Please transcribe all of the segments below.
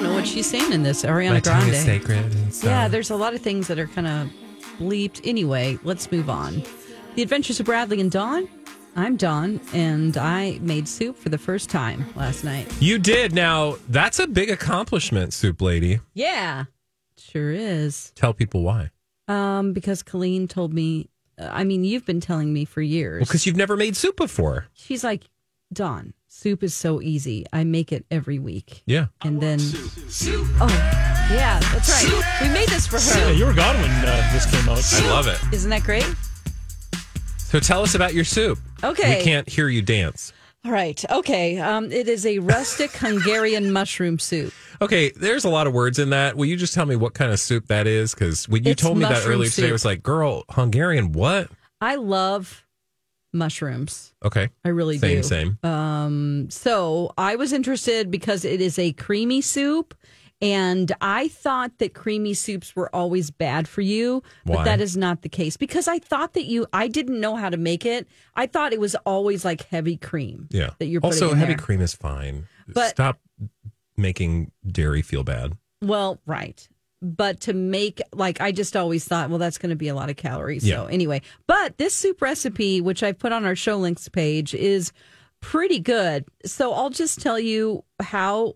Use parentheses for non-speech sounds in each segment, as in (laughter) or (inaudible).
don't know what she's saying in this. Ariana My Grande. is sacred. So. Yeah, there's a lot of things that are kind of bleeped. Anyway, let's move on. The Adventures of Bradley and Dawn. I'm Dawn, and I made soup for the first time last night. You did. Now, that's a big accomplishment, Soup Lady. Yeah, sure is. Tell people why. Um, because Colleen told me. uh, I mean, you've been telling me for years. Well, because you've never made soup before. She's like, Dawn, soup is so easy. I make it every week. Yeah. And then, Soup. oh, yeah, that's right. We made this for her. Yeah, her. you were gone when uh, this came out. I love it. Isn't that great? So tell us about your soup. Okay. We can't hear you dance. All right. Okay. Um, it is a rustic Hungarian (laughs) mushroom soup. Okay, there's a lot of words in that. Will you just tell me what kind of soup that is? Because when you It's told me that mushroom earlier today, I was like, girl, Hungarian what? I love mushrooms. Okay. I really Same, do. same. Um, so I was interested because it is a creamy soup. And I thought that creamy soups were always bad for you, but Why? that is not the case because I thought that you, I didn't know how to make it. I thought it was always like heavy cream. Yeah. That you're putting also heavy there. cream is fine. But- Stop making dairy feel bad. Well, right. But to make like I just always thought, well, that's going to be a lot of calories. Yeah. So anyway, but this soup recipe, which I've put on our show links page, is pretty good. So I'll just tell you how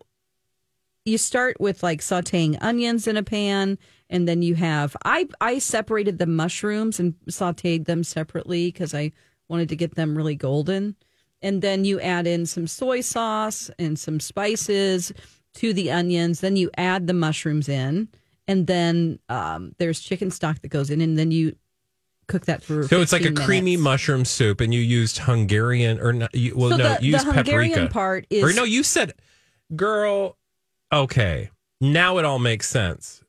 you start with like sauteing onions in a pan, and then you have I I separated the mushrooms and sauteed them separately because I wanted to get them really golden. And then you add in some soy sauce and some spices to the onions. Then you add the mushrooms in, and then um, there's chicken stock that goes in, and then you cook that for. So it's like a 15 creamy mushroom soup, and you used Hungarian or not, you, well, So no, the- you the Hungarian paprika. part is- or no, you said, girl. Okay, now it all makes sense.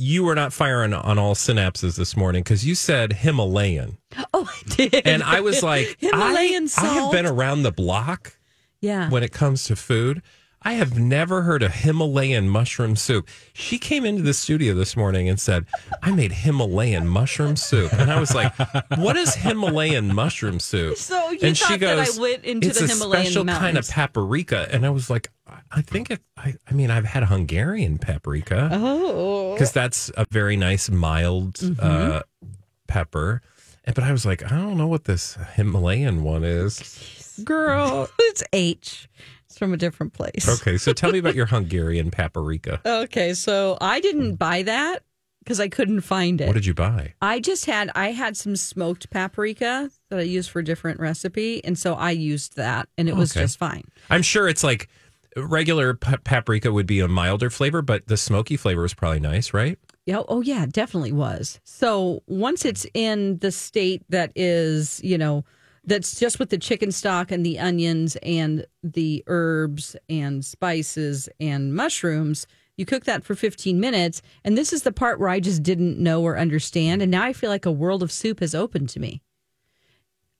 You were not firing on all synapses this morning because you said Himalayan, Oh, I did. and I was like, (laughs) Himalayan I, salt. I have been around the block yeah. when it comes to food. I have never heard of Himalayan mushroom soup. She came into the studio this morning and said, I made Himalayan mushroom soup. And I was like, What is Himalayan mushroom soup? So you and thought that I went into it's the a special kind of paprika. And I was like, I- I think it, I, I mean, I've had Hungarian paprika Oh. because that's a very nice, mild Mm-hmm. uh, pepper. But I was like, I don't know what this Himalayan one is. Girl. (laughs) it's H. It's from a different place. Okay, so tell me about your (laughs) Hungarian paprika. Okay, so I didn't hmm. buy that because I couldn't find it. What did you buy? I just had I had some smoked paprika that I used for a different recipe, and so I used that, and it was Okay. just fine. I'm sure it's like regular pa- paprika would be a milder flavor, but the smoky flavor was probably nice, right? Yeah, oh yeah, it definitely was. So once it's in the state that is, you know, that's just with the chicken stock and the onions and the herbs and spices and mushrooms, you cook that for 15 minutes. And this is the part where I just didn't know or understand. And now I feel like a world of soup has opened to me.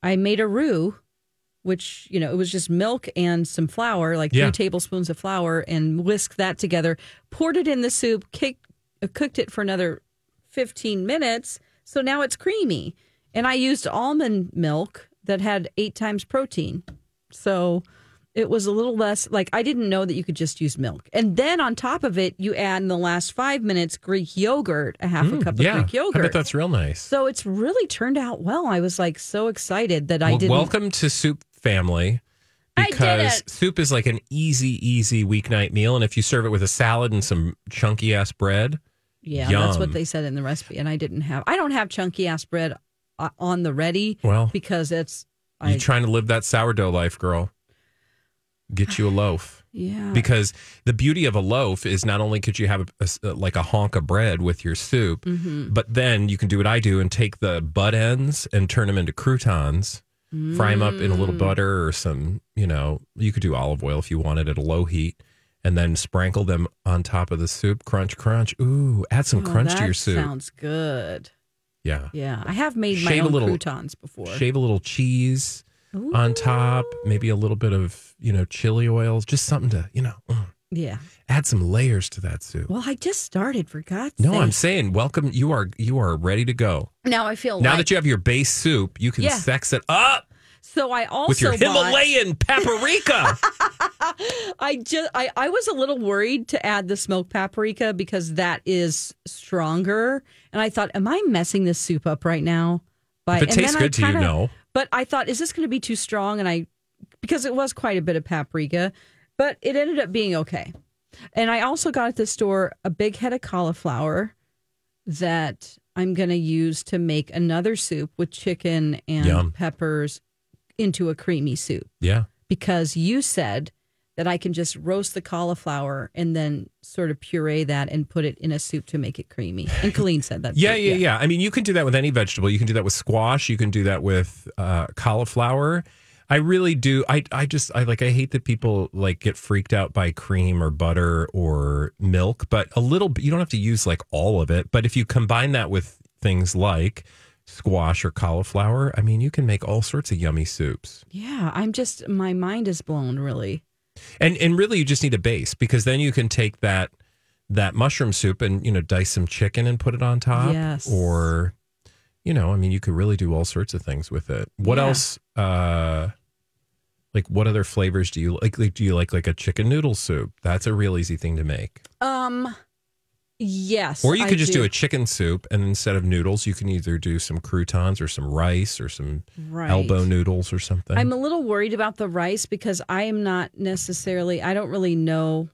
I made a roux, which, you know, it was just milk and some flour, like Yeah. three tablespoons of flour, and whisked that together, poured it in the soup, kicked, uh, cooked it for another 15 minutes. So now it's creamy. And I used almond milk that had eight times protein. So it was a little less like I didn't know that you could just use milk. And then on top of it, you add in the last five minutes Greek yogurt, a half a cup of Mm, yeah, Greek yogurt. I bet that's real nice. so it's really turned out well. I was like so excited that I Well, didn't. welcome to Soup Family. I did Because it. soup is like an easy, easy weeknight meal, and if you serve it with a salad and some chunky ass bread, Yeah, that's what they said in the recipe, and I didn't have. I don't have chunky ass bread on the ready. Well, because it's. you I, trying to live that sourdough life, girl. Get you a (sighs) loaf. yeah. because the beauty of a loaf is not only could you have a, a- like a honk of bread with your soup, Mm-hmm. but then you can do what I do and take the butt ends and turn them into croutons, fry them up in a little Mm. butter or some, you know, you could do olive oil if you wanted at a low heat, and then sprinkle them on top of the soup. Crunch, crunch. Ooh, add some Oh, crunch to your soup. Sounds good. Yeah. Yeah, I have made my Shave a own little- croutons before. Shave a little cheese on top, maybe a little bit of, you know, chili oils, just something to, you know, mm, Yeah. add some layers to that soup. Well, I just started for God's No, sake. I'm saying welcome. You are you are ready to go. now I feel Now like, that you have your base soup, you can Yeah. sex it up so I also with your bought- Himalayan paprika. (laughs) I just I, I was a little worried to add the smoked paprika because that is stronger, and I thought, am I messing this soup up right now? By If it and tastes then I good to you, kinda- no. But I thought, is this going to be too strong? And I because it was quite a bit of paprika, but it ended up being okay. And I also got at the store a big head of cauliflower that I'm going to use to make another soup with chicken and Yum. peppers into a creamy soup Yeah. because you said that I can just roast the cauliflower and then sort of puree that and put it in a soup to make it creamy. And Colleen said that. (laughs) Yeah, too. yeah, yeah. I mean, you can do that with any vegetable. You can do that with squash. You can do that with uh, cauliflower. I really do. I, I just, I like, I hate that people like get freaked out by cream or butter or milk, but a little bit, you don't have to use like all of it. But if you combine that with things like squash or cauliflower, I mean, you can make all sorts of yummy soups. Yeah, I'm just, my mind is blown, really. And and really you just need a base because then you can take that that mushroom soup and you know dice some chicken and put it on top Yes. or you know, I mean you could really do all sorts of things with it. What Yeah. else uh like what other flavors do you like, like do you like like a chicken noodle soup? That's a real easy thing to make. Um, yes. Or you I could just do. a chicken soup and instead of noodles you can either do some croutons or some rice or some Right. elbow noodles or something. I'm a little worried about the rice because I am not necessarily, I don't really know.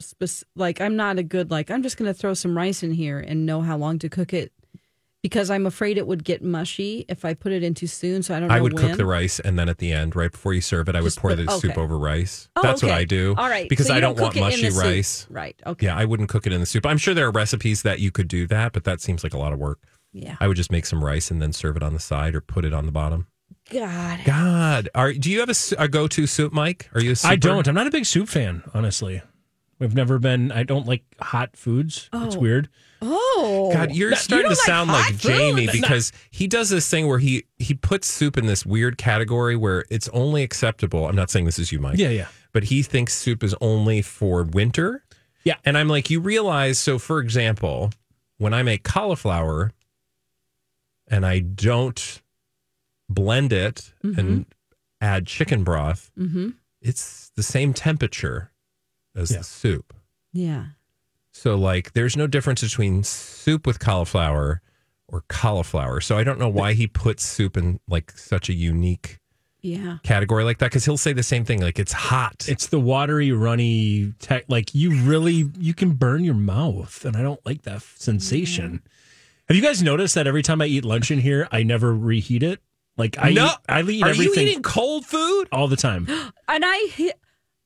Spec- like, I'm not a good, like, I'm just going to throw some rice in here and know how long to cook it because I'm afraid it would get mushy if I put it in too soon. So I don't know I would when. cook the rice and then at the end, right before you serve it, I would Just pour put- the soup over rice. Oh, That's what. I do. All right. Because So I you don't, want cook it in mushy the soup. rice. Right. Okay. Yeah, I wouldn't cook it in the soup. I'm sure there are recipes that you could do that, but that seems like a lot of work. Yeah. I would just make some rice and then serve it on the side or put it on the bottom. God. God, are do you have a go-to soup, Mike? Are you a I souper? don't. I'm not a big soup fan, honestly. We've never been. I don't like hot foods. It's Oh. weird. Oh. God, you're You starting to don't like sound hot like food? Jamie No. because he does this thing where he he puts soup in this weird category where it's only acceptable. I'm not saying this is you, Mike. Yeah, yeah. but he thinks soup is only for winter. Yeah. And I'm like, you realize, so for example, when I make cauliflower and I don't blend it and add chicken broth, Mm-hmm. it's the same temperature as Yeah. the soup. Yeah. So, like, there's no difference between soup with cauliflower or cauliflower. So, I don't know why he puts soup in like such a unique Yeah. category like that because he'll say the same thing like it's hot. It's the watery, runny tech. Like you really, you can burn your mouth, and I don't like that sensation. Have you guys noticed that every time I eat lunch in here, I never reheat it? Like I, no, eat, I eat are everything you eating cold food? all the time. (gasps) And I,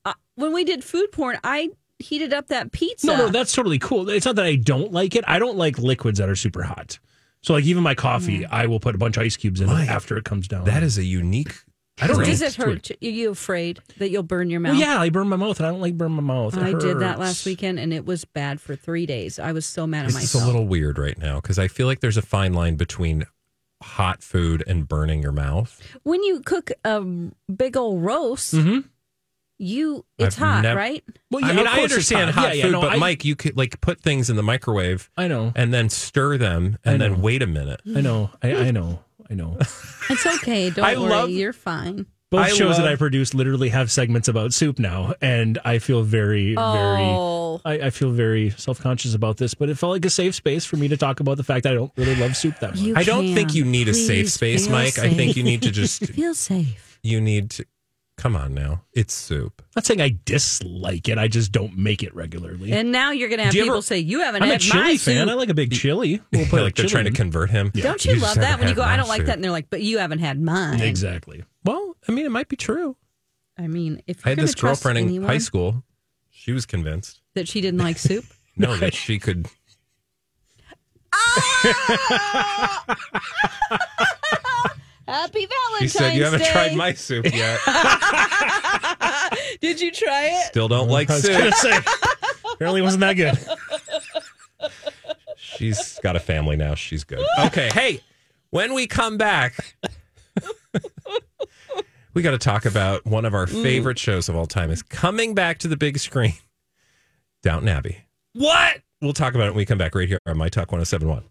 uh, when we did food porn, I heated up that pizza. No, no, that's totally cool. It's not that I don't like it. I don't like liquids that are super hot. So, like even my coffee, I will put a bunch of ice cubes in Mike, it after it comes down. That is a unique. I don't know. Does it hurt? Are you afraid that you'll burn your mouth? Well, yeah, I burn my mouth, and I don't like burn my mouth. It I did that last weekend, and it was bad for three days. I was so mad at myself. It's a little weird right now because I feel like there's a fine line between hot food and burning your mouth. when you cook a big old roast, Mhm. You it's I've hot, nev- right? Well, I mean, I understand hot Yeah, yeah, food, no, but I, Mike, you could like put things in the microwave I know, and then stir them and then wait a minute. I know, I, I know, I know. (laughs) It's okay. (laughs) Don't I worry. love- You're fine. Both I shows that I produce literally have segments about soup now, and I feel very, Oh. very. I, I feel very self conscious about this, but it felt like a safe space for me to talk about the fact that I don't really love soup that much. You I don't can. think you need a safe space, feel Mike. I think you need to just (laughs) feel safe. you need to come on now. It's soup. I'm not saying I dislike it. I just don't make it regularly. And now you're going to have Do you people ever- say you haven't I'm a had chili my fan. soup. I like a big chili. We'll put like they're chili trying to in. convert him. Don't you, just love haven't that when you had go? I don't like soup." that, and they're like, "But you haven't had mine." Exactly. Well, I mean, it might be true. I mean, if I you're had this gonna trust girlfriend in anyone high school. She was convinced. that she didn't like soup. (laughs) No, that she could. (laughs) Ah! (laughs) Happy Valentine's She said, "You haven't Day. tried my soup yet. (laughs) Did you try it? Still don't like I was soup." gonna say, apparently it wasn't that good. (laughs) She's got a family now. She's good. Okay. Hey, when we come back, we got to talk about one of our mm. favorite shows of all time is coming back to the big screen. Downton Abbey. What? We'll talk about it when we come back right here on My Talk 1071.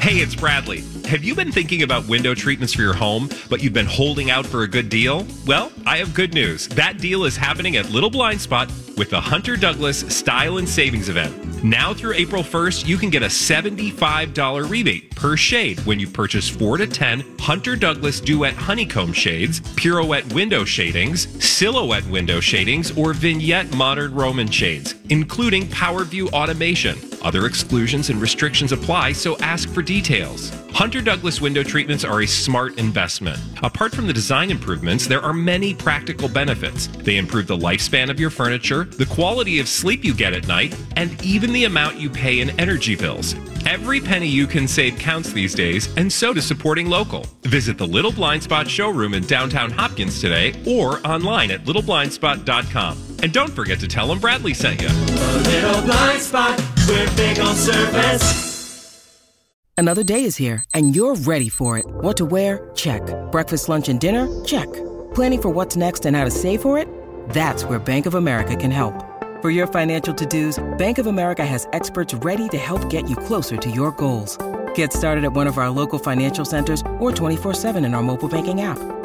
Hey, it's Bradley. Have you been thinking about window treatments for your home, but you've been holding out for a good deal? Well, I have good news. That deal is happening at Little Blind Spot with the Hunter Douglas Style and Savings Event. Now through April 1st, you can get a $75 rebate per shade when you purchase 4 to 10 Hunter Douglas Duet Honeycomb shades, Pirouette window shadings, Silhouette window shadings, or Vignette Modern Roman shades, including PowerView automation. Other exclusions and restrictions apply, so ask for details. Hunter Douglas window treatments are a smart investment. Apart from the design improvements, there are many practical benefits. They improve the lifespan of your furniture, the quality of sleep you get at night, and even the amount you pay in energy bills. Every penny you can save counts these days, and so does supporting local. Visit the Little Blind Spot showroom in downtown Hopkins today or online at littleblindspot.com. And don't forget to tell them Bradley sent you. A little blind spot. We're big on service. Another day is here, and you're ready for it. What to wear? Check. Breakfast, lunch, and dinner? Check. Planning for what's next and how to save for it? That's where Bank of America can help. For your financial to-dos, Bank of America has experts ready to help get you closer to your goals. Get started at one of our local financial centers or 24-7 in our mobile banking app.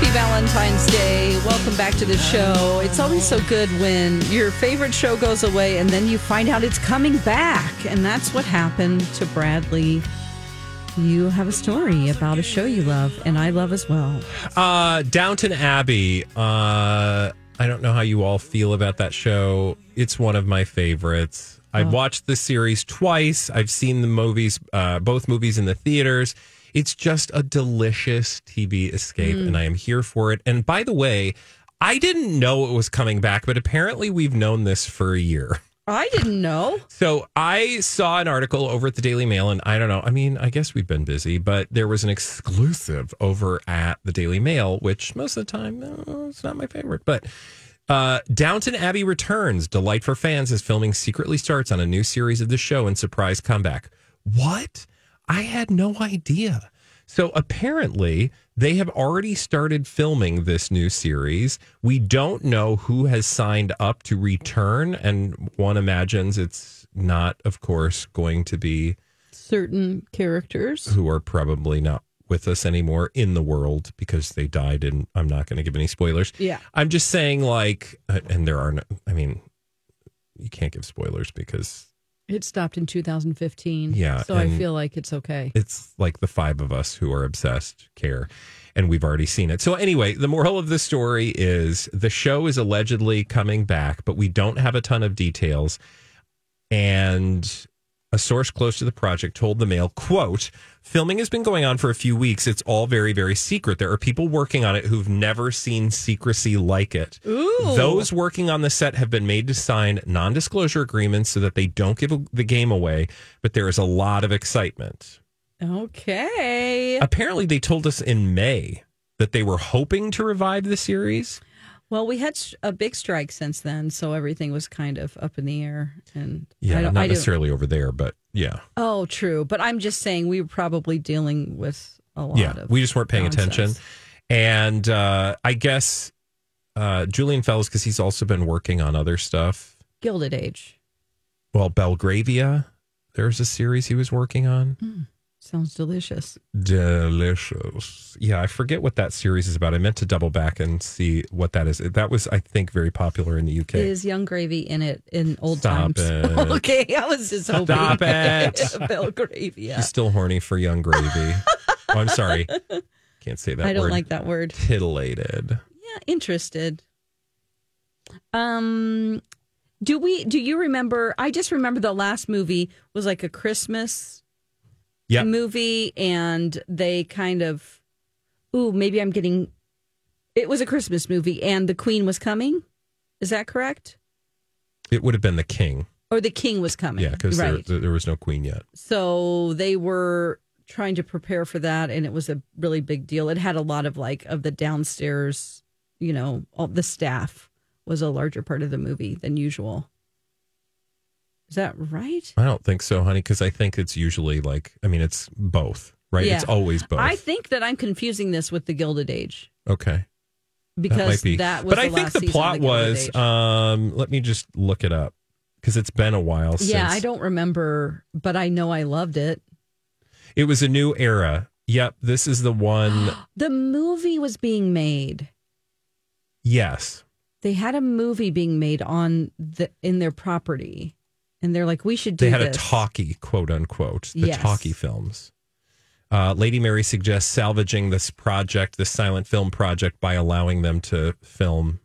Happy Valentine's Day. Welcome back to the show. It's always so good when your favorite show goes away and then you find out it's coming back. And that's what happened to Bradley. You have a story about a show you love and I love as well. Uh, Downton Abbey. Uh, I don't know how you all feel about that show. It's one of my favorites. I've watched the series twice. I've seen the movies, uh, both movies in the theaters. It's just a delicious TV escape, and I am here for it. And by the way, I didn't know it was coming back, but apparently we've known this for a year. I didn't know. (laughs) So I saw an article over at the Daily Mail, and I don't know. I mean, I guess we've been busy, but there was an exclusive over at the Daily Mail, which most of the time uh, it's not my favorite. But uh, Downton Abbey returns. Delight for fans as filming secretly starts on a new series of the show and surprise comeback. What? I had no idea. So apparently, they have already started filming this new series. We don't know who has signed up to return, and one imagines it's not, of course, going to be Certain characters. who are probably not with us anymore in the world because they died. And I'm not going to give any spoilers. Yeah. I'm just saying, like, uh, and there are no, I mean, you can't give spoilers because It stopped in 2015. Yeah, So I feel like it's okay. it's like the five of us who are obsessed care and we've already seen it. So anyway, the moral of the story is the show is allegedly coming back, but we don't have a ton of details. And a source close to the project told the Mail, quote, filming has been going on for a few weeks. It's all very, very secret. There are people working on it who've never seen secrecy like it. Ooh. Those working on the set have been made to sign non disclosure agreements so that they don't give the game away, but there is a lot of excitement. Okay. Apparently, they told us in May that they were hoping to revive the series. Well, we had a big strike since then, so everything was kind of up in the air. And Yeah, not necessarily over there, but yeah. Oh, true. But I'm just saying we were probably dealing with a lot Yeah, of. we just weren't paying attention. And uh, I guess uh, Julian Fellowes, because he's also been working on other stuff. Gilded Age Well, Belgravia, there's a series he was working on. Sounds delicious. Delicious. Yeah, I forget what that series is about. I meant to double back and see what that is. That was, I think, very popular in the UK. Is Yung Gravy in it in old Stop times? it. (laughs) okay, I was just hoping. Stop (laughs) it. (laughs) Belgravia. She's still horny for Yung Gravy. oh, I'm sorry. Can't say that I don't word. like that word. Titillated. Yeah, interested. Um, do we? Do you remember? I just remember the last movie was like a Christmas Yep. movie, and they kind of, ooh, maybe I'm getting. It was a Christmas movie, and the Queen was coming. Is that correct? It would have been the king. Or the King was coming? Yeah, because right. there, there was no queen yet. So they were trying to prepare for that, and it was a really big deal. It had a lot of like of the downstairs, you know, all the staff was a larger part of the movie than usual. Is that right? I don't think so, honey, because I think it's usually like, I mean, it's both, right? Yeah. It's always both. I think that I'm confusing this with the Gilded Age okay. because that might be. that was. but I think the plot the was, um, let me just look it up because it's been a while since. yeah, I don't remember, but I know I loved it. It was a new era. Yep. This is the one. (gasps) The movie was being made. yes. They had a movie being made on the in their property, and they're like, "We should do They had this." a talkie, quote unquote, the Yes. talkie films. Uh, Lady Mary suggests salvaging this project, this silent film project, by allowing them to film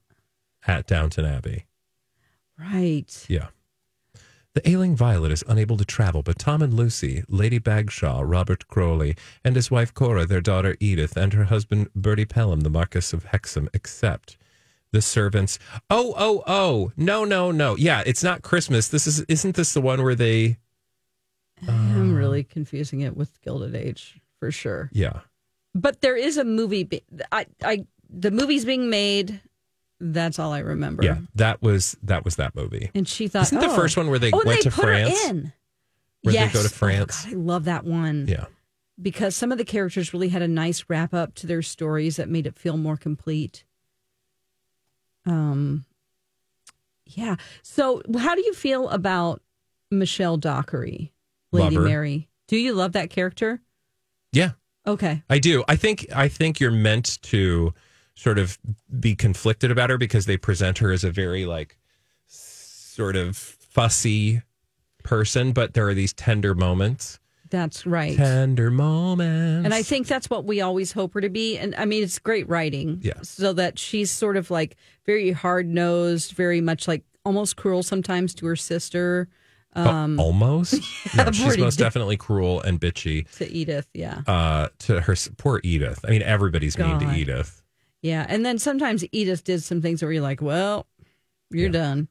at Downton Abbey. right. Yeah. The ailing Violet is unable to travel, but Tom and Lucy, Lady Bagshaw, Robert Crawley, and his wife Cora, their daughter Edith, and her husband Bertie Pelham, the Marquis of Hexham, accept. The servants. Oh, oh, oh! No, no, no! Yeah, it's not Christmas. This is. Isn't this the one where they? (sighs) I'm um, really confusing it with Gilded Age for sure. Yeah. But there is a movie. Be- I, I, the movie's being made. That's all I remember. Yeah, that was that was that movie. And she thought, Isn't the oh. first one where they oh, went they to France? In. Where they yes. go to Oh, France? God, I love that one. Yeah. because some of the characters really had a nice wrap up to their stories that made it feel more complete. Um, yeah. So, how do you feel about Michelle Dockery, Lady Love. Mary? Do you love that character? Yeah. Okay. I do. I think I think you're meant to sort of be conflicted about her because they present her as a very like sort of fussy person, but there are these tender moments. That's right. Tender moments. And I think that's what we always hope her to be. And I mean, it's great writing. Yeah. So that she's sort of like very hard nosed, very much like almost cruel sometimes to her sister, Oh, almost. (laughs) no, she's most definitely cruel and bitchy to Edith. Yeah. uh, to her poor Edith. I mean, everybody's mean to Edith. Yeah. And then sometimes Edith did some things where you're like, well, you're done.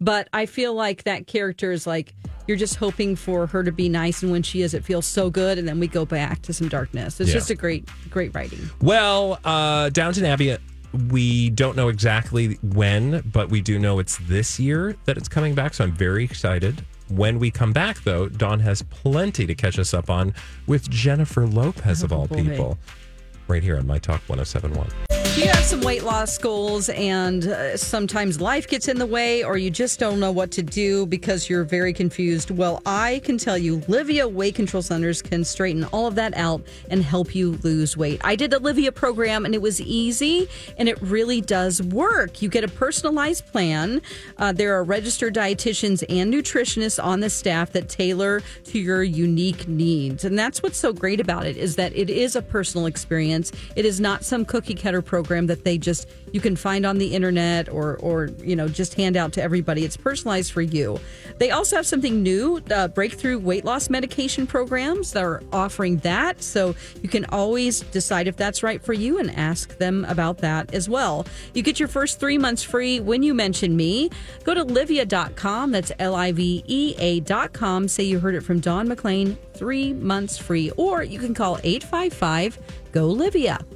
But I feel like that character is like, you're just hoping for her to be nice. And when she is, it feels so good. And then we go back to some darkness. It's Yeah. just a great, great writing. Well, uh, Downton Abbey, we don't know exactly when, but we do know it's this year that it's coming back. So I'm very excited. When we come back, though, Dawn has plenty to catch us up on with Jennifer Lopez, of Oh, all boy. people, right here on My Talk 1071. You have some weight loss goals and uh, sometimes life gets in the way or you just don't know what to do because you're very confused? Well, I can tell you, Livea Weight Control Centers can straighten all of that out and help you lose weight. I did the Livea program and it was easy and it really does work. You get a personalized plan. Uh, there are registered dietitians and nutritionists on the staff that tailor to your unique needs. And that's what's so great about it is that it is a personal experience. It is not some cookie cutter program that they just you can find on the internet or or you know just hand out to everybody. It's personalized for you. They also have something new, uh, breakthrough weight loss medication programs. They're offering that, so you can always decide if that's right for you and ask them about that as well. You get your first three months free when you mention me. Go to livea.com. That's L I V E A.com. Say you heard it from Dawn Mitchell. Three months free, or you can call 855 GO Livea.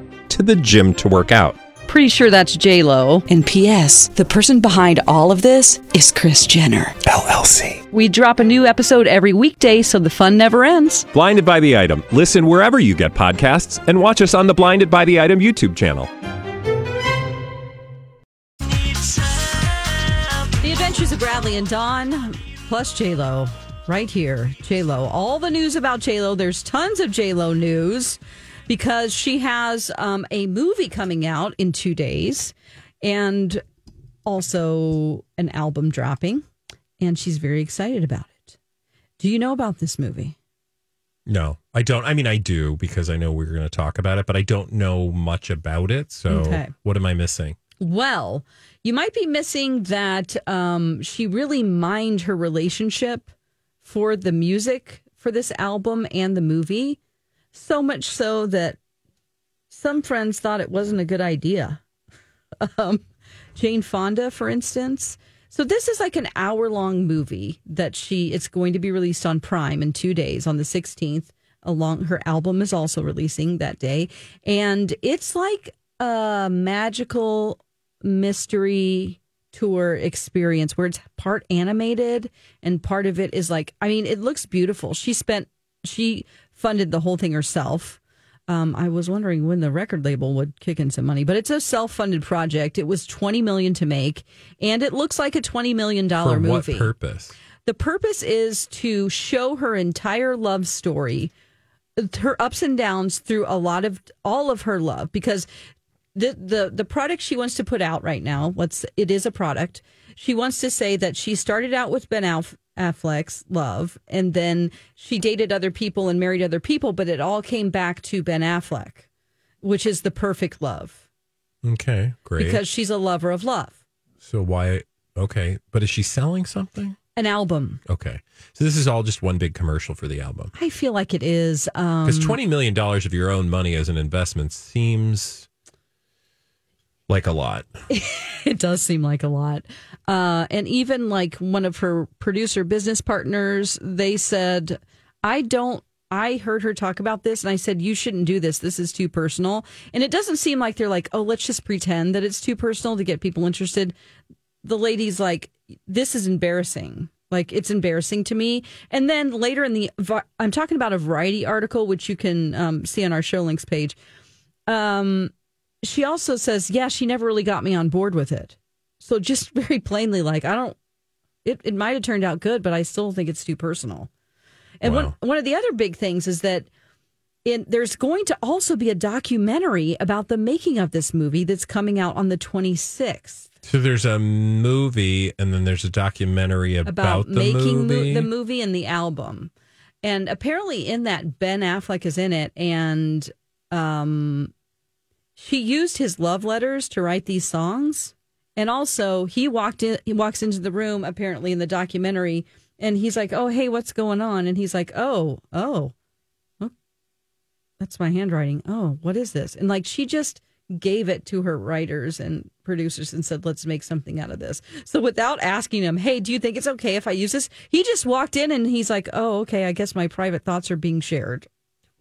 to the gym to work out. Pretty sure that's J Lo. And P.S. The person behind all of this is Kris Jenner LLC. We drop a new episode every weekday, so the fun never ends. Blinded by the item. Listen wherever you get podcasts, and watch us on the Blinded by the Item YouTube channel. The Adventures of Bradley and Dawn, plus J Lo, right here. J Lo. All the news about J Lo. There's tons of J Lo news because she has um, a movie coming out in two days, and also an album dropping, and she's very excited about it. Do you know about this movie? No, I don't. I mean, I do because I know we're going to talk about it, but I don't know much about it. So, Okay. what am I missing? Well, you might be missing that um, she really mined her relationship for the music for this album and the movie. So much so that some friends thought it wasn't a good idea. (laughs) Um, Jane Fonda, for instance. So this is like an hour long movie that she it's going to be released on Prime in two days on the 16th. Along her album is also releasing that day. And it's like a magical mystery tour experience where it's part animated and part of it is like I mean it looks beautiful. She spent she funded the whole thing herself. Um, I was wondering when the record label would kick in some money, but it's a self-funded project. It was 20 million to make and it looks like a 20 million dollar movie. what purpose? The purpose is to show her entire love story, her ups and downs through a lot of all of her love because the the the product she wants to put out right now, what's it is a product. She wants to say that she started out with Ben Aff- Affleck's love and then she dated other people and married other people, but it all came back to Ben Affleck, which is the perfect love Okay, great. because she's a lover of love. so why? Okay, but is she selling something? An album. Okay, so this is all just one big commercial for the album. I feel like it is um Because twenty million dollars of your own money as an investment seems like a lot. (laughs) it does seem like a lot. Uh, and even like one of her producer business partners, they said, I don't. I heard her talk about this and I said, You shouldn't do this. This is too personal. And it doesn't seem like they're like, Oh, let's just pretend that it's too personal to get people interested. The lady's like, This is embarrassing. Like, it's embarrassing to me. And then later in the, I'm talking about a variety article, which you can um, see on our show links page. Um, she also says, yeah, she never really got me on board with it. So just (laughs) very plainly, like, I don't, it, it might have turned out good, but I still think it's too personal. And Wow. one, one of the other big things is that in, there's going to also be a documentary about the making of this movie that's coming out on the 26th So there's a movie, and then there's a documentary about, about, the making mo- the movie and the album. And apparently, in that, Ben Affleck is in it, and um, she used his love letters to write these songs. And also, he walked in. He walks into the room apparently in the documentary, and he's like, "Oh, hey, what's going on?" And he's like, "Oh, oh, oh that's my handwriting. Oh, what is this?" And like, she just gave it to her writers and producers and said, let's make something out of this. So without asking him, hey, do you think it's okay if I use this? He just walked in and he's like, oh, okay, I guess my private thoughts are being shared.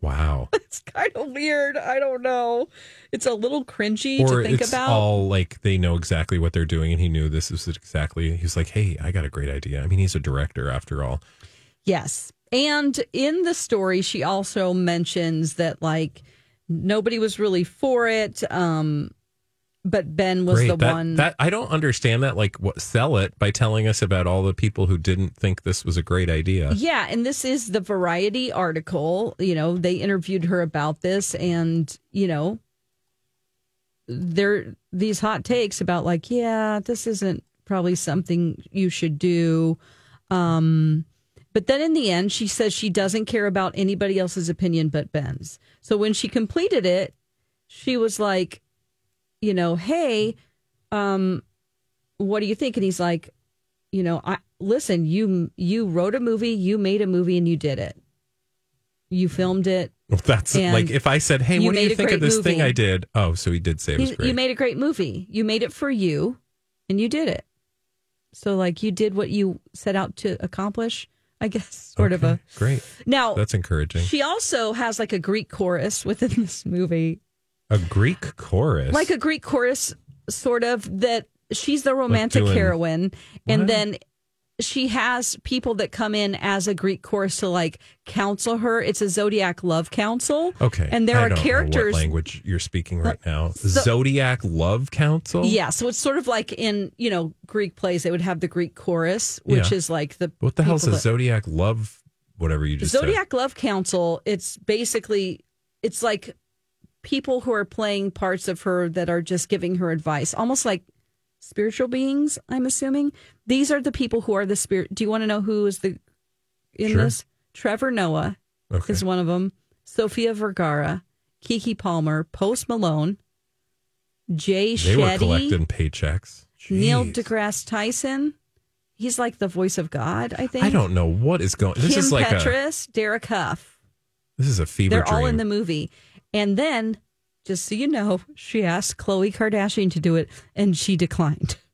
Wow. (laughs) It's kind of weird. I don't know. It's a little cringy or to think it's about. all like they know exactly what they're doing, and he knew this was exactly. He's like, "Hey, I got a great idea." I mean, he's a director after all. Yes. And in the story, she also mentions that like nobody was really for it. Um, but Ben was Great. the that, one. that I don't understand that. Like, what sell it by telling us about all the people who didn't think this was a great idea. Yeah, and this is the Variety article. You know, they interviewed her about this, and you know, there these hot takes about like, yeah, this isn't probably something you should do. Um, but then in the end, she says she doesn't care about anybody else's opinion but Ben's. So when she completed it, she was like, you know, hey, um, what do you think? And he's like, you know, I listen, you you wrote a movie, you made a movie and you did it. You filmed it. That's like if I said, "Hey, what do you think of this thing. I did?" Oh, so he did say it was great. you made a great movie. You made it for you and you did it. So like you did what you set out to accomplish, I guess, (laughs) sort of a great. Now, That's encouraging. she also has like a Greek chorus within (laughs) this movie. A Greek chorus. like a Greek chorus, sort of. That she's the romantic doing- heroine, and What? then she has people that come in as a Greek chorus to like counsel her. It's a zodiac love council. Okay. and there I are don't know characters. what language you're speaking right now. Zodiac Love Council? Yeah, so it's sort of like in you know Greek plays, they would have the Greek chorus, which Yeah. is like the What the hell's a that- Zodiac Love, whatever you just said? Zodiac Love Council. It's basically it's like people who are playing parts of her that are just giving her advice, almost like spiritual beings. I'm assuming these are the people who are the spirit. Do you want to know who is the in Sure. this? Trevor Noah Okay. is one of them. Sofia Vergara, Keke Palmer, Post Malone, Jay They were collecting paychecks. Neil deGrasse Tyson. He's like the voice of God, I think. I don't know what is going. This Kim is like a Petras, Derek Hough. this is a fever They're dream. all in the movie. And then, just so you know, she asked Khloe Kardashian to do it, and she declined. (laughs)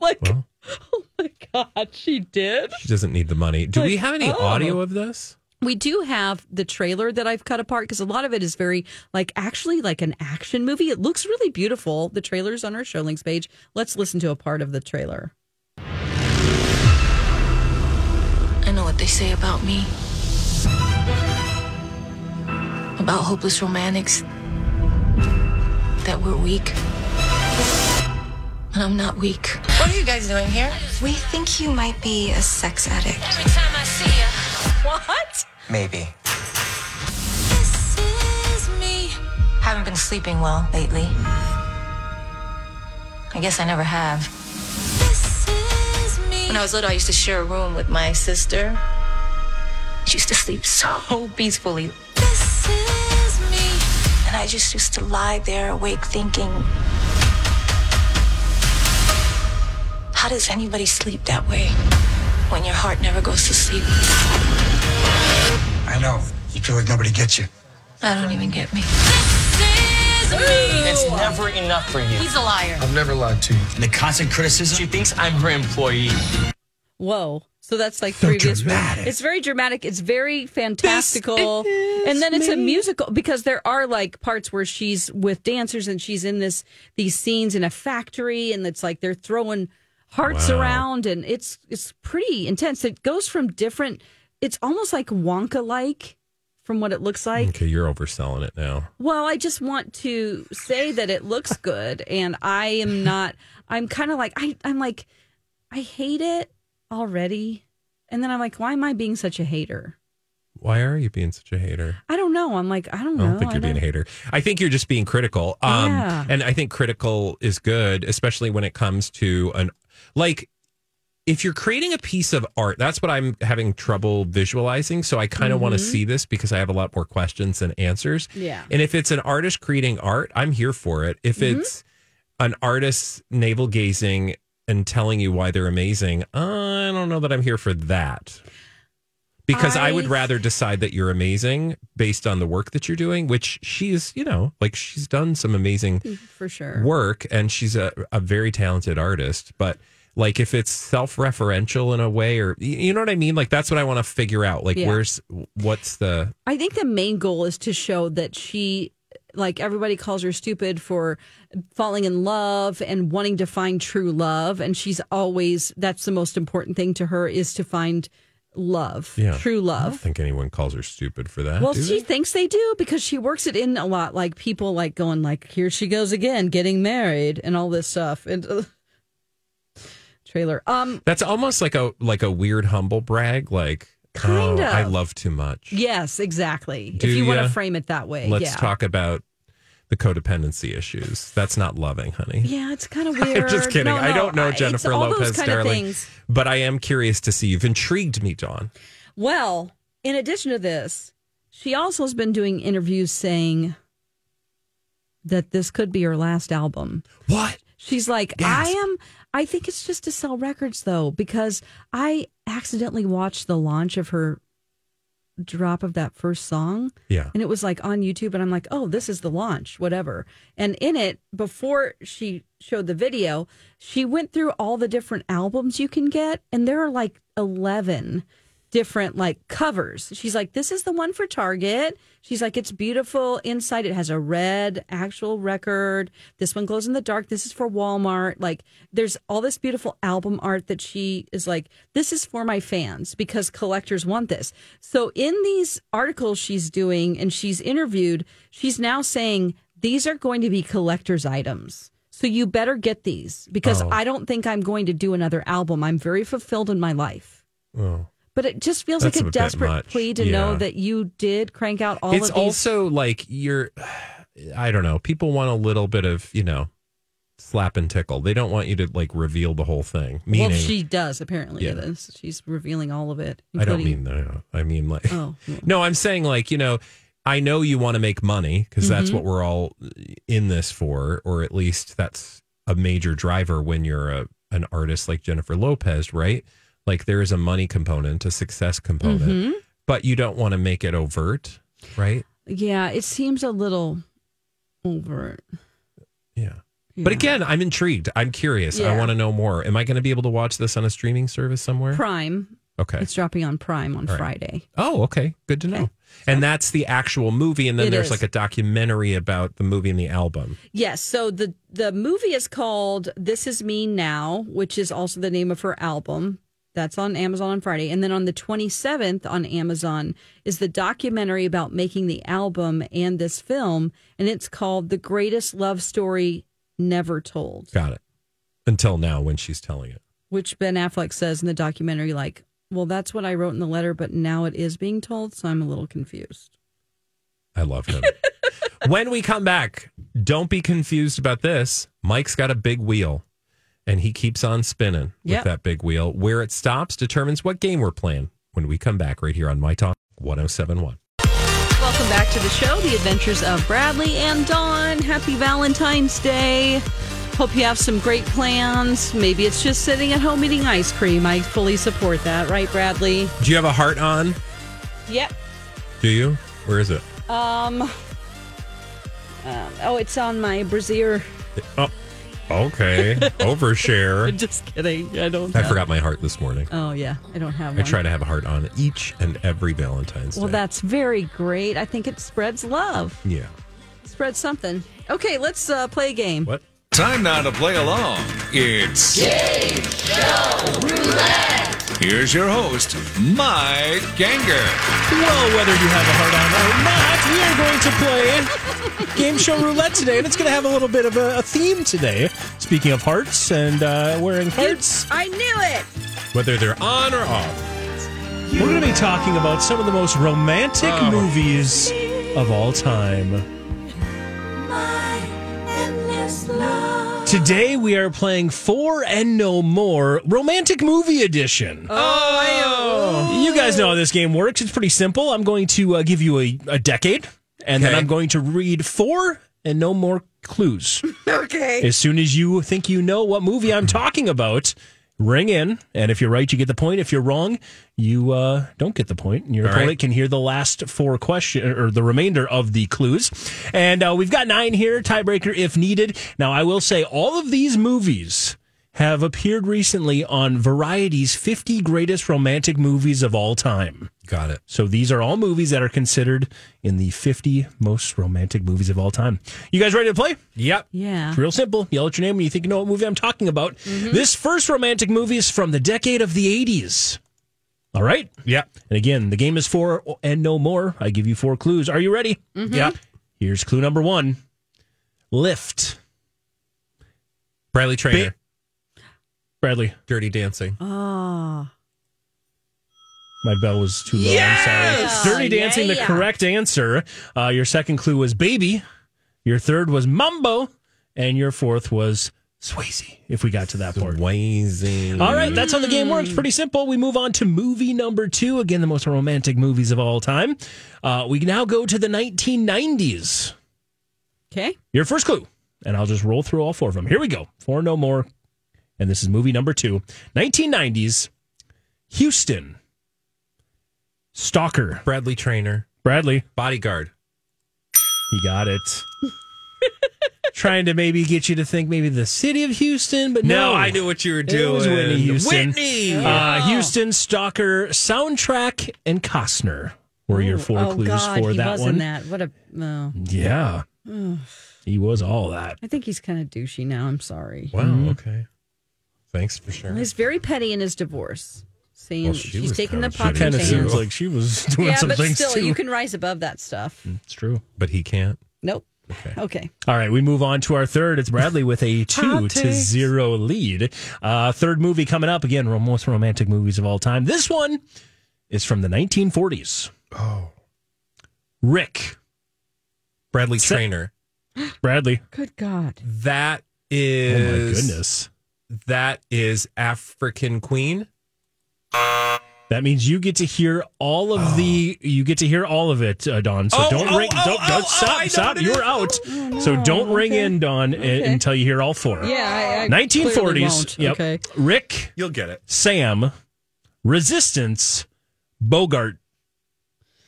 Like, Well. oh my god, she did. she doesn't need the money. Do we have any oh. audio of this? We do have the trailer that I've cut apart because a lot of it is very like actually like an action movie. It looks really beautiful. The trailer's on our show links page. Let's listen to a part of the trailer. I know what they say about me. About hopeless romantics. That we're weak. And I'm not weak. What are you guys doing here? We think you might be a sex addict. Every time I see you. What? Maybe. This is me. Haven't been sleeping well lately. I guess I never have. This is me. When I was little, I used to share a room with my sister. She used to sleep so peacefully. This is me. And I just used to lie there awake thinking, how does anybody sleep that way when your heart never goes to sleep? I know. You feel like nobody gets you. I don't even get me. Me. It's never enough for you. He's a liar. I've never lied to you. And the constant criticism. She thinks I'm her employee. Whoa. So that's like So previous. dramatic. It's very dramatic. It's very fantastical. And then it's a musical because there are like parts where she's with dancers and she's in this these scenes in a factory and it's like they're throwing hearts Wow. around and it's it's pretty intense. It goes from different it's almost like Wonka like from what it looks like. Okay, you're overselling it now. Well, I just want to say that it looks (laughs) good, and I am not. I'm kind of like I. I'm like, I hate it already, and then I'm like, why am I being such a hater? Why are you being such a hater? I don't know. I'm like, I don't I know. don't think you're being a hater. I think you're just being critical. Um, Yeah. And I think critical is good, especially when it comes to an like. If you're creating a piece of art, that's what I'm having trouble visualizing. So I kind of want to Mm-hmm. see this because I have a lot more questions than answers. Yeah. And if it's an artist creating art, I'm here for it. If Mm-hmm. it's an artist navel gazing and telling you why they're amazing, I don't know that I'm here for that. Because I, would rather decide that you're amazing based on the work that you're doing, which she's, you know, like she's done some amazing (laughs) for sure. work and she's a, a very talented artist. But like if it's self referential in a way, or you you know what I mean? Like that's what I want to figure out. Like, Yeah. where's what's the I think the main goal is to show that she, like everybody calls her stupid for falling in love and wanting to find true love, and she's always that's the most important thing to her is to find love, yeah true I love. don't think anyone calls her stupid for that. Well, she they? thinks they do because she works it in a lot. Like people like going like, "Here she goes again, getting married," and all this stuff. And uh, trailer, um, That's almost like a like a weird humble brag. Like, Kind oh, of. I love too much. yes, exactly. Do if you want to frame it that way, Let's yeah. talk about the codependency issues. That's not loving, honey. Yeah, it's kind of weird. I'm just kidding. No, I don't know Jennifer Lopez darling, but I am curious to see. You've intrigued me, Dawn. Well, in addition to this, she also has been doing interviews saying that this could be her last album. What? She's like, I am. I think it's just to sell records, though, because I accidentally watched the launch of her drop of that first song. Yeah. And it was like on YouTube, and I'm like, oh, this is the launch, whatever. And in it, before she showed the video, she went through all the different albums you can get, and there are like 11 different like covers. She's like, this is the one for Target. She's like, it's beautiful inside. It has a red actual record. This one glows in the dark. This is for Walmart. Like, there's all this beautiful album art that she is like, this is for my fans because collectors want this. So, in these articles she's doing and she's interviewed, she's now saying these are going to be collector's items. So, you better get these because Oh. I don't think I'm going to do another album. I'm very fulfilled in my life. Oh. But it just feels That's like a a desperate plea to Yeah. know that you did crank out all it's of these. It's also like you're i don't know people want a little bit of you know slap and tickle they don't want you to like reveal the whole thing meaning well, she does apparently. Yeah. It is. She's revealing all of it. i don't mean that i mean like Oh, (laughs) no i'm saying like you know i know you want to make money because that's Mhm. what we're all in this for or at least that's a major driver when you're a an artist like jennifer lopez right like there is a money component a success component Mhm. but you don't want to make it overt right Yeah, it seems a little overt. Yeah. But again, I'm intrigued. I'm curious. I want to know more. Am I going to be able to watch this on a streaming service somewhere? Prime. Okay. It's dropping on Prime on right. Friday. Oh, okay. Good to know. And that's the actual movie. And then there's is. like a documentary about the movie and the album. Yes. So the the movie is called "This Is Me Now," which is also the name of her album. That's on Amazon on Friday, and then on the 27th on Amazon is the documentary about making the album and this film, and it's called "The Greatest Love Story Never Told," Got it. Until now, when she's telling it. which Ben Affleck says in the documentary, like, "Well, that's what I wrote in the letter, but now it is being told, so I'm a little confused." I love him. (laughs) when we come back, don't be confused about this. Mike's got a big wheel and he keeps on spinning Yep. with that big wheel. Where it stops determines what game we're playing when we come back right here on My Talk 1071. Welcome back to the show, The Adventures of Bradley and Dawn. Happy Valentine's Day. Hope you have some great plans. Maybe it's just sitting at home eating ice cream. I fully support that, right, Bradley? Do you have a heart on? Yep. Do you? Where is it? Um, um oh, it's on my brassiere. Oh, okay. Overshare. (laughs) I'm just kidding. I don't. I have- forgot my heart this morning. Oh yeah, I don't have I one. try to have a heart on each and every Valentine's Day. Well, Day. that's very great. I think it spreads love. yeah. Spreads something. Okay, let's uh, play a game. What? Time now to play along. It's Game Show Roulette. Here's your host, Mike Ganger. Well, whether you have a heart on or not, we are going to play Game Show Roulette today, and it's going to have a little bit of a, a theme today. Speaking of hearts and uh, wearing hearts, I knew it. Whether they're on or off. we're going to be talking about some of the most romantic Oh. movies of all time. Today we are playing Four and No More Romantic Movie Edition. Oh, You guys know how this game works. It's pretty simple. I'm going to uh, give you a, a decade, and then I'm going to read four and no more clues. (laughs) okay. As soon as you think you know what movie I'm talking about, ring in. And if you're right, you get the point. If you're wrong, you uh, don't get the point. And your All opponent right. can hear the last four question or the remainder of the clues. And uh, we've got nine here, tiebreaker if needed. Now, I will say all of these movies have appeared recently on Variety's 50 greatest romantic movies of all time. Got it. So these are all movies that are considered in the 50 most romantic movies of all time. You guys ready to play? Yep. Yeah. It's real simple. Yell out your name when you think you know what movie I'm talking about. Mm-hmm. This first romantic movie is from the decade of the 80s. All right? Yep. And again, the game is four and no more. I give you four clues. Are you ready? Mm-hmm. Yep. Here's clue number one Lift. Bradley Traynor. Bradley, Dirty Dancing. Oh. my bell was too low. Yes! I'm sorry. Dirty Yeah, Dancing, the correct answer. Uh, your second clue was Baby. Your third was Mambo. And your fourth was Swayze, if we got to that part. Swayze. All right, that's how the game works. Pretty simple. We move on to movie number two. Again, the most romantic movies of all time. Uh, we now go to the 1990s. Okay. Your first clue, and I'll just roll through all four of them. Here we go. Four no more. And this is movie number two 1990s, Houston, Stalker, Bradley Traynor. Bradley. Bodyguard. He got it. (laughs) trying to maybe get you to think maybe the city of Houston, but No, no, I knew what you were It doing. was Whitney Houston. Whitney! Uh, Houston Stalker soundtrack and Costner were your four oh clues God, for he that was one. in that. What a no. Yeah, he was all that. I think he's kind of douchey now. I'm sorry. Mm-hmm. Wow, okay. Thanks for sharing. He's very petty in his divorce, saying Well, she she's taking the kinda pot Kind of seems like she was (laughs) doing Yeah, some but things still, too. you can rise above that stuff. it's true. But he can't. Nope. Okay. Okay. All right, we move on to our third. It's Bradley with a two to zero lead. Uh, third movie coming up again, most romantic movies of all time. This one is from the 1940s. Oh. Rick Bradley Se- Traynor. (gasps) Bradley. Good God. That is. Oh my goodness. That is African Queen. That means you get to hear all of the. You get to hear all of it, uh, Dawn. So Oh, don't oh, ring. oh, don't oh, don't oh, stop. I know stop. You're is. out. So don't ring in, Dawn, Okay. until you hear all four. Yeah, I, I 1940s. clearly won't. Yep. Okay. Rick, You'll get it. Sam, Resistance, Bogart.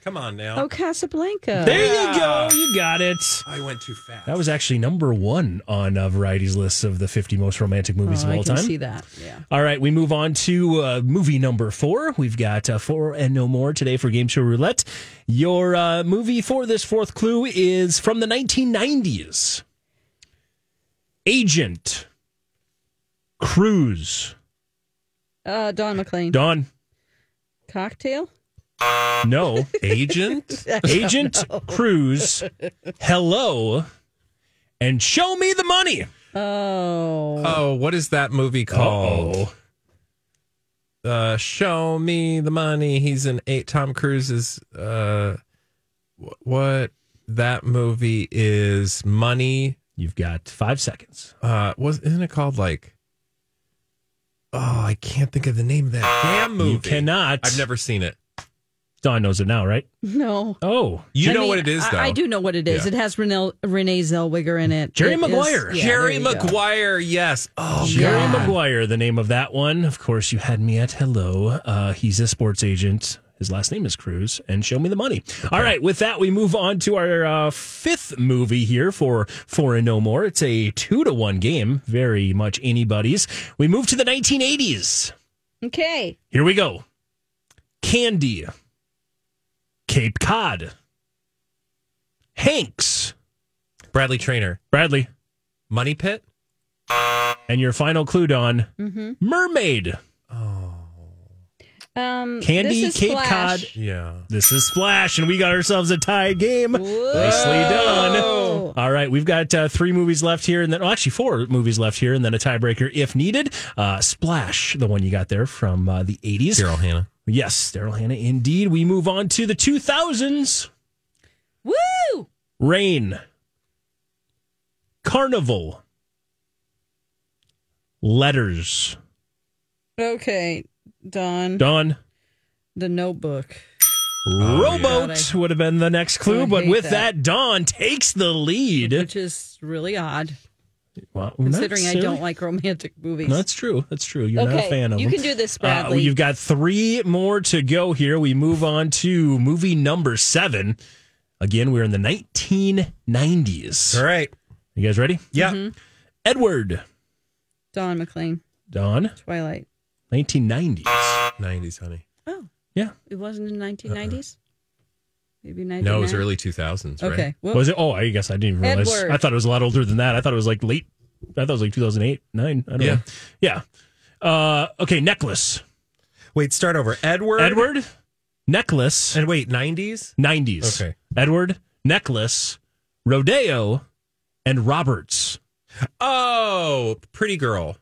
Come on now. Oh, Casablanca. There you go. You got it. I went too fast. That was actually number one on uh, Variety's list of the 50 most romantic movies Oh, of I all can time. see that. Yeah. All right, we move on to uh, movie number four. We've got uh, four and no more today for Game Show Roulette. Your uh, movie for this fourth clue is from the 1990s Agent Cruise. Uh, Don McLean. Dawn, Cocktail. No. Agent? (laughs) Agent Cruise, hello, and show me the money. Oh. Oh, what is that movie called? Uh, Show me the money. He's in eight. Tom Cruise's. Uh, wh- what that movie is? Money. you've got five seconds. Uh, was isn't it called like? Oh, I can't think of the name of that damn movie. You cannot. I've never seen it. Dawn knows it now, right? No. Oh, You I know mean, what it is, I- though. I, do know what it is. Yeah. It has Renee, Renee Zellweger in it. Jerry It is- Maguire. yeah, Jerry there go. Maguire. Yes. Oh, Jerry God. Maguire, the name of that one. Of course, you had me at hello. Uh, he's a sports agent. His last name is Cruise, and show me the money. All right, with that, we move on to our uh, fifth movie here for Four and No More. It's a two to one game, very much anybody's. We move to the 1980s. Okay. Here we go Candy, Cape Cod, Hanks, Bradley Traynor. Bradley, Money Pit. and your final clue, Dawn Mm-hmm. Mermaid. Um, Candy, this is Cape Flash. Cod. Yeah. This is Splash, and we got ourselves a tie game. Nicely done. All right, we've got uh, three movies left here, and then well, actually four movies left here, and then a tiebreaker if needed. Uh, Splash, the one you got there from uh, the eighties. Daryl Hannah. Yes, Daryl Hannah. Indeed, we move on to the two thousands. Woo! Rain, Carnival, Letters. Okay, Dawn. Dawn. The Notebook. Rowboat oh, yeah. would have been the next clue, but with that. that, Dawn takes the lead. Which is really odd, Well, considering I don't like romantic movies. That's true. That's true. You're not a fan of you them. You can do this, Uh, Bradley. you've got three more to go here. We move on to movie number seven. Again, we're in the 1990s. All right. You guys ready? Yeah. Mm-hmm. Edward. Don McLean. Dawn. Twilight. 1990s. 90s, honey. Oh, Yeah. it wasn't in 1990s? Maybe 99? No, it was early 2000s, right? Okay. Well, Was it? Oh, I guess I didn't even realize. Edward. I thought it was a lot older than that. I thought it was like late. I thought it was like 2008, 9. I don't Yeah. know. Yeah. Uh, okay, necklace. Wait, start over. Edward. Edward. Necklace. And wait, 90s? 90s. Okay. Edward, Necklace, Rodeo, and Roberts. Oh, Pretty Girl.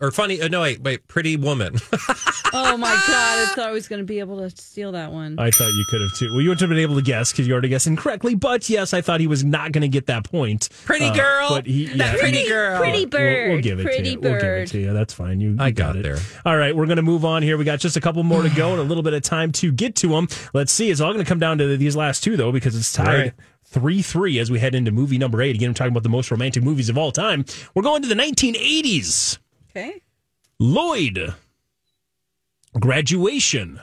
Or funny. Uh, no, wait, wait. Pretty Woman. (laughs) oh my God. I thought (laughs) I was going to be able to steal that one. I thought you could have too. Well, you wouldn't have been able to guess because you already guessed incorrectly. But yes, I thought he was not going to get that point. Pretty Uh, girl. but he, That pretty he- girl. Pretty We'll- bird. We'll, give it pretty to you. bird. We'll give it to you. That's fine. You, I you got it. there. All right, we're going to move on here. We got just a couple more to go and a little bit of time to get to them. Let's see. It's all going to come down to these last two though because it's tied. Right. 3 3 as we head into movie number eight. Again, I'm talking about the most romantic movies of all time. We're going to the 1980s. Okay. Lloyd. Graduation.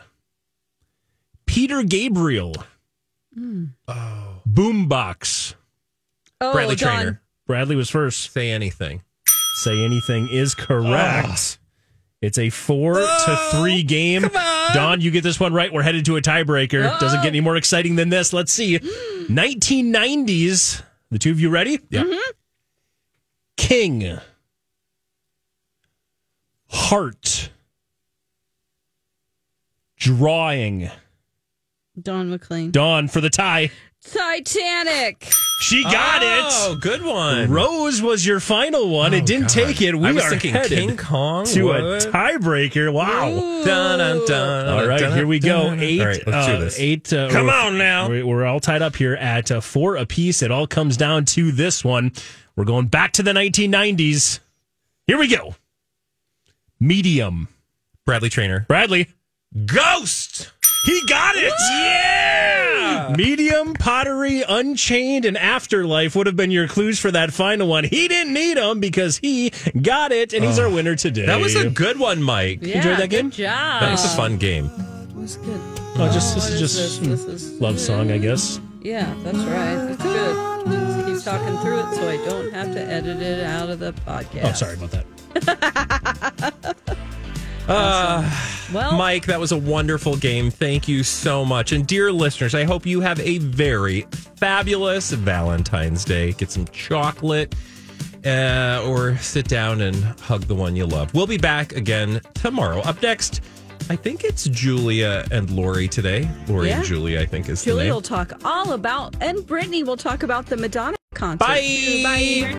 Peter Gabriel. Hmm. Boombox. Oh, Bradley Dawn. Traynor. Bradley was first. Say anything. Say anything is correct. It's a four to three game. Dawn, you get this one right. We're headed to a tiebreaker. Doesn't get any more exciting than this. Let's see. (gasps) 1990s. The two of you ready? Yeah. King. Heart. Drawing. Don McLean. Dawn for the tie. Titanic. She got Oh, it. Oh, good one. Rose was your final one. it Oh, didn't God. take it. We I was are thinking headed King Kong. to a tiebreaker. Wow. Dun, dun, dun, All right, dun, here we go. dun. Eight. All right, let's uh, do this. Eight. Uh, Come on now. We're, we're all tied up here at uh, four apiece. It all comes down to this one. We're going back to the 1990s. Here we go. Medium. Bradley Traynor. Bradley. Ghost. He got it. Yeah. Medium, pottery, unchained, and afterlife would have been your clues for that final one. He didn't need them because he got it, and he's our winner today. That was a good one, Mike. Yeah, enjoyed that game? Good job. That was a fun game. It was good. Oh, just this What is is just this? This is love song, I guess. Yeah, that's right. It's good. Just keep talking through it so I don't have to edit it out of the podcast. Oh, sorry about that. (laughs) Uh, Well, Mike, that was a wonderful game. Thank you so much. And dear listeners, I hope you have a very fabulous Valentine's Day. Get some chocolate uh, or sit down and hug the one you love. We'll be back again tomorrow. Up next, I think it's Julia and Lori today. Lori and Yeah. Julia, I think is name. will talk all about, and Brittany will talk about the Madonna concert. Bye. Bye.